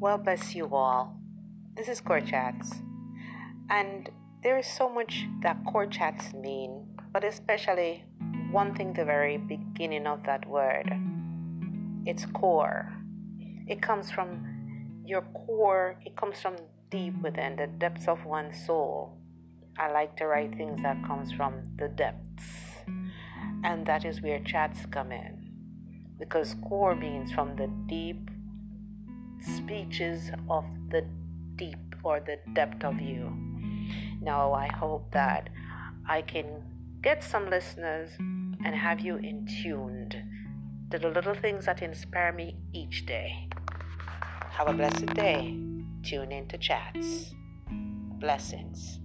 Well, bless you all. This is Core Chats. And there is so much that Core Chats mean, but especially one thing, the very beginning of that word. It's core. It comes from your core, it comes from deep within the depths of one's soul. I like to write things that comes from the depths. And that is where chats come in. Because core means from the deep speeches of the deep or the depth of you. Now, I hope that I can get some listeners and have you in tuned to the little things that inspire me each day. Have a blessed day. Tune in to chats. Blessings.